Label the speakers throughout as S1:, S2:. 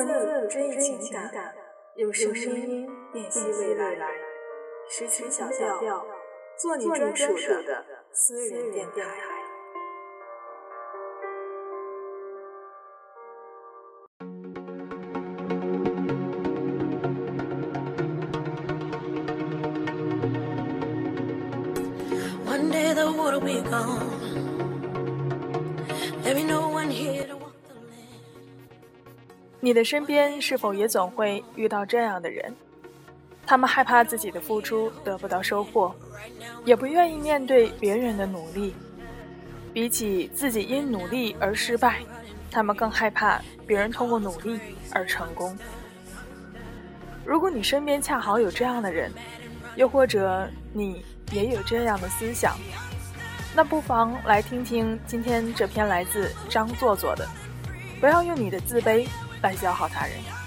S1: 文字追忆情感，用声音辨析未来。诗情小调，做你专属的私人电台。
S2: 你的身边是否也总会遇到这样的人？他们害怕自己的付出得不到收获，也不愿意面对别人的努力。比起自己因努力而失败，他们更害怕别人通过努力而成功。如果你身边恰好有这样的人，又或者你也有这样的思想，那不妨来听听今天这篇来自张作作的。不要用你的自卑。来消耗他人。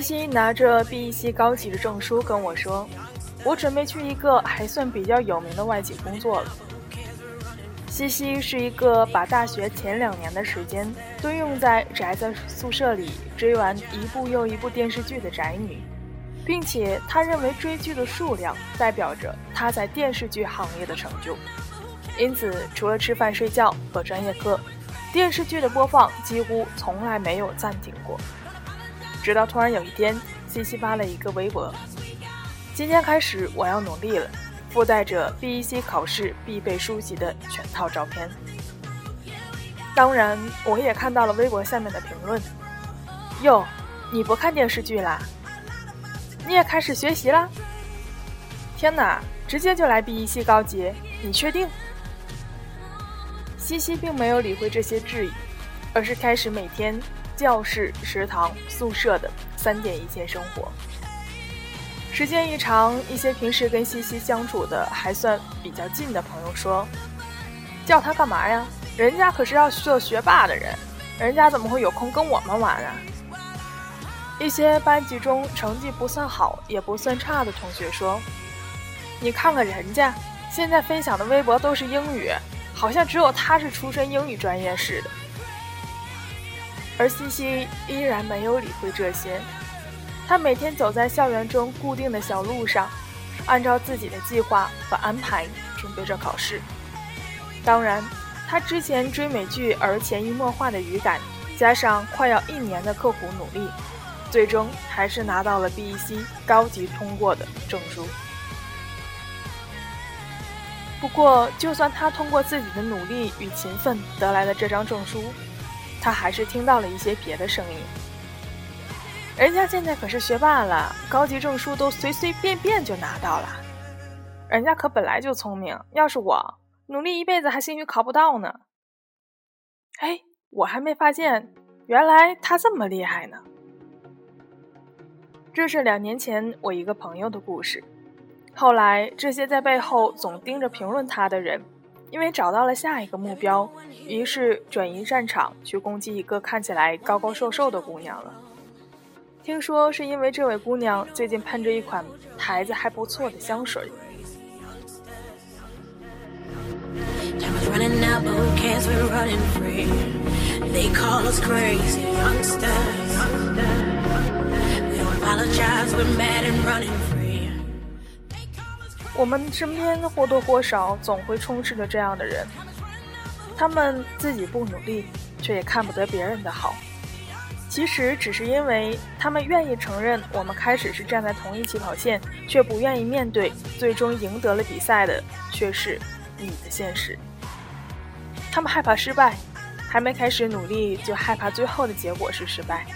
S2: 西西拿着 B.E.C 高级的证书跟我说：“我准备去一个还算比较有名的外企工作了。”西西是一个把大学前两年的时间都用在宅在宿舍里追完一部又一部电视剧的宅女，并且她认为追剧的数量代表着她在电视剧行业的成就，因此除了吃饭睡觉和专业课，电视剧的播放几乎从来没有暂停过。直到突然有一天，西西发了一个微博：“今天开始我要努力了。”附带着 B.E.C 考试必备书籍的全套照片。当然，我也看到了微博下面的评论：“哟，你不看电视剧啦？你也开始学习啦？天哪，直接就来 B.E.C 高级，你确定？”西西并没有理会这些质疑，而是开始每天。教室、食堂、宿舍的三点一线生活，时间一长，一些平时跟西西相处的还算比较近的朋友说：“叫他干嘛呀？人家可是要做学霸的人，人家怎么会有空跟我们玩啊？”一些班级中成绩不算好也不算差的同学说：“你看看人家，现在分享的微博都是英语，好像只有他是出身英语专业似的。”而西西依然没有理会这些，他每天走在校园中固定的小路上，按照自己的计划和安排准备着考试。当然，他之前追美剧而潜移默化的语感，加上快要一年的刻苦努力，最终还是拿到了 B.E.C 高级通过的证书。不过，就算他通过自己的努力与勤奋得来了这张证书。他还是听到了一些别的声音。人家现在可是学霸了，高级证书都随随便便就拿到了。人家可本来就聪明，要是我努力一辈子还兴许考不到呢。哎，我还没发现，原来他这么厉害呢。这是两年前我一个朋友的故事。后来这些在背后总盯着评论他的人。因为找到了下一个目标，于是转移战场去攻击一个看起来高高瘦瘦的姑娘了。听说是因为这位姑娘最近喷着一款牌子还不错的香水。我们身边或多或少总会充斥着这样的人，他们自己不努力，却也看不得别人的好。其实只是因为他们愿意承认我们开始是站在同一起跑线，却不愿意面对最终赢得了比赛的却是你的现实。他们害怕失败，还没开始努力就害怕最后的结果是失败，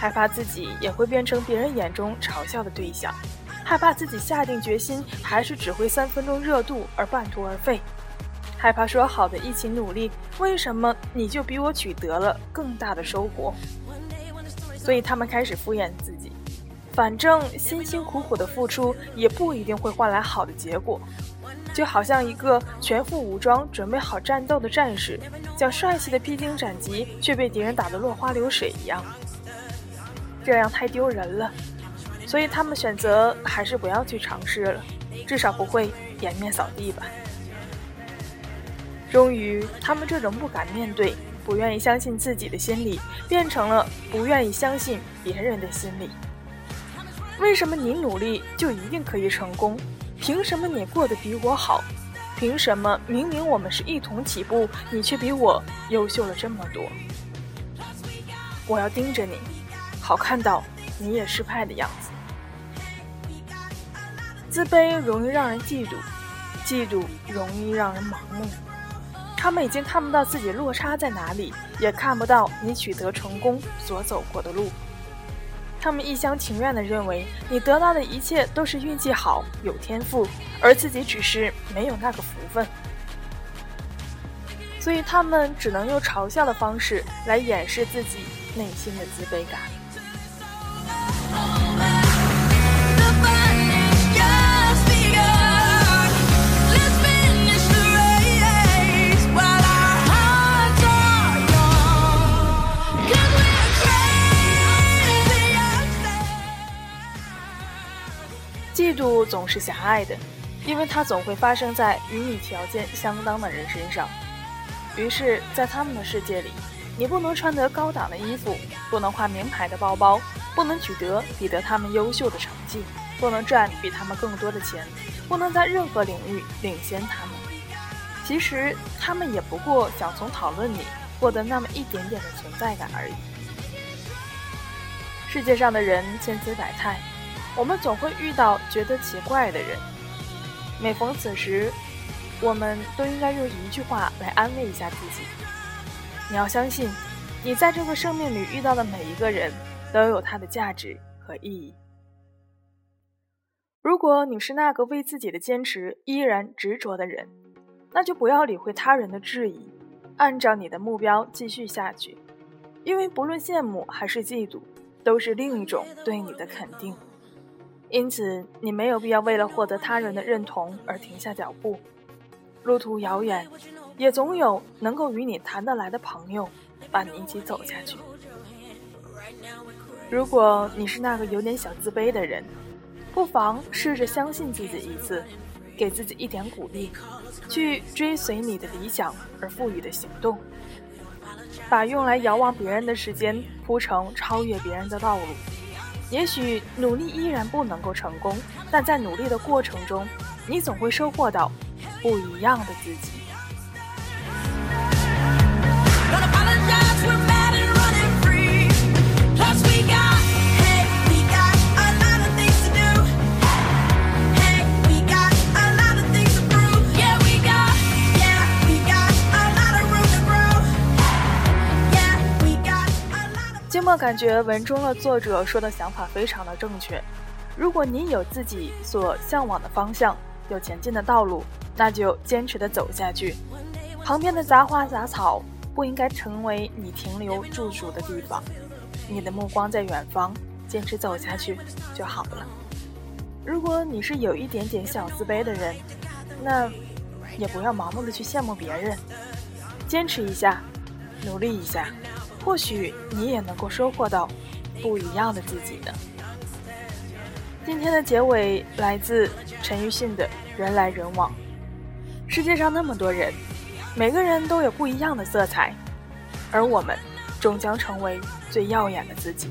S2: 害怕自己也会变成别人眼中嘲笑的对象。害怕自己下定决心还是只会三分钟热度而半途而废，害怕说好的一起努力，为什么你就比我取得了更大的收获？所以他们开始敷衍自己，反正辛辛苦苦的付出也不一定会换来好的结果，就好像一个全副武装、准备好战斗的战士，想帅气的披荆斩棘，却被敌人打得落花流水一样，这样太丢人了。所以他们选择还是不要去尝试了，至少不会颜面扫地吧。终于，他们这种不敢面对、不愿意相信自己的心理，变成了不愿意相信别人的心理。为什么你努力就一定可以成功？凭什么你过得比我好？凭什么明明我们是一同起步，你却比我优秀了这么多？我要盯着你，好看到你也失败的样子。自卑容易让人嫉妒，嫉妒容易让人盲目。他们已经看不到自己落差在哪里，也看不到你取得成功所走过的路。他们一厢情愿地认为你得到的一切都是运气好、有天赋，而自己只是没有那个福分。所以他们只能用嘲笑的方式来掩饰自己内心的自卑感。总是狭隘的，因为它总会发生在与你条件相当的人身上。于是，在他们的世界里，你不能穿得高档的衣服，不能挎名牌的包包，不能取得比得他们优秀的成绩，不能赚比他们更多的钱，不能在任何领域领先他们。其实，他们也不过想从讨论里获得那么一点点的存在感而已。世界上的人千姿百态。我们总会遇到觉得奇怪的人，每逢此时，我们都应该用一句话来安慰一下自己：你要相信，你在这个生命里遇到的每一个人都有他的价值和意义。如果你是那个为自己的坚持依然执着的人，那就不要理会他人的质疑，按照你的目标继续下去，因为不论羡慕还是嫉妒，都是另一种对你的肯定。因此，你没有必要为了获得他人的认同而停下脚步。路途遥远，也总有能够与你谈得来的朋友，伴你一起走下去。如果你是那个有点小自卑的人，不妨试着相信自己一次，给自己一点鼓励，去追随你的理想而赋予的行动，把用来遥望别人的时间铺成超越别人的道路。也许努力依然不能够成功，但在努力的过程中，你总会收获到不一样的自己。我感觉文中的作者说的想法非常的正确。如果你有自己所向往的方向，有前进的道路，那就坚持的走下去。旁边的杂花杂草不应该成为你停留驻足的地方。你的目光在远方，坚持走下去就好了。如果你是有一点点小自卑的人，那也不要盲目的去羡慕别人，坚持一下，努力一下。或许你也能够收获到不一样的自己呢。今天的结尾来自陈奕迅的《人来人往》。世界上那么多人，每个人都有不一样的色彩，而我们终将成为最耀眼的自己。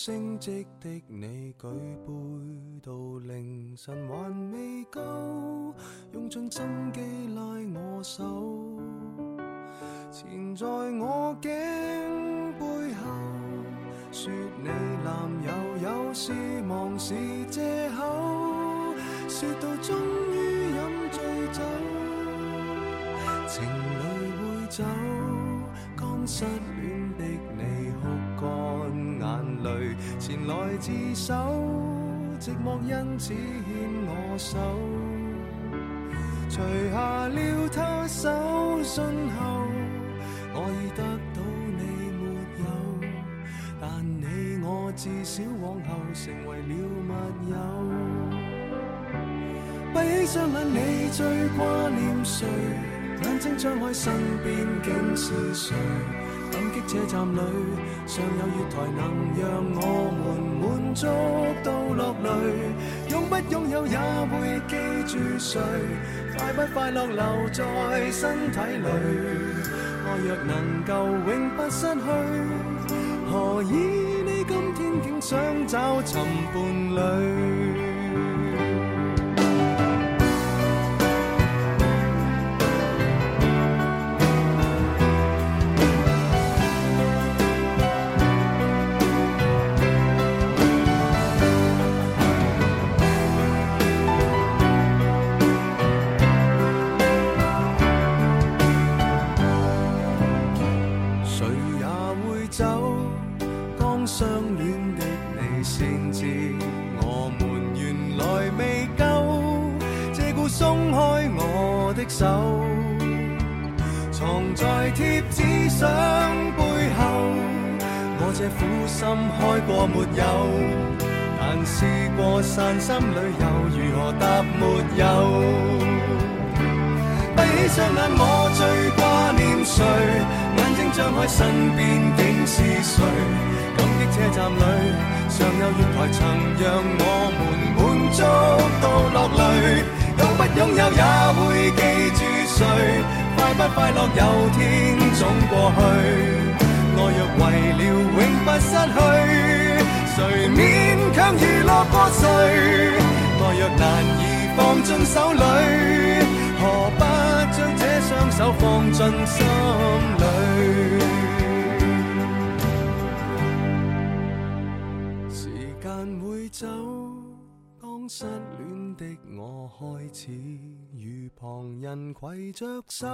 S3: 升职的你举杯到凌晨还未够，用尽心机拉我手，缠在我颈背后，说你男友有事忙是借口，说到终于饮醉酒，情侣会走，刚失恋的你，前来自首，寂寞因此牵我手。除下了他手信后，我已得到你没有，但你我至少往后成为了密友。闭起双眼，你最挂念谁？眼睛张开，身边竟是谁？车站里尚有月台，能让我们满足到落泪。拥不拥有也会记住谁？快不快乐留在身体里？爱若能够永不失去，何以你今天竟想找寻伴侣？贴纸相背后。我这苦心开过没有？但试过散心旅游，如何答没有？闭起双眼，我最挂念谁？眼睛张开，身边竟是谁？感激车站里尚有月台，曾让我们满足不快乐有天总过去。爱若为了永不失去，谁勉强娱乐过谁？爱若难以放进手里，何不将这双手放进心里？时间会走，失恋的我开始与旁人携着手，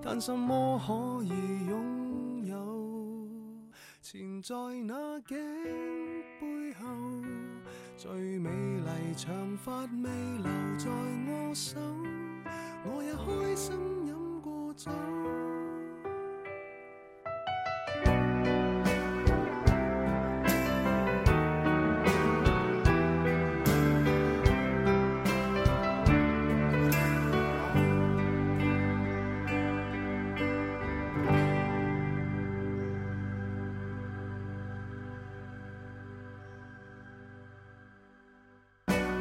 S3: 但什么可以拥有？缠在那颈背后，最美丽长发未留在我手，我也开心饮过酒。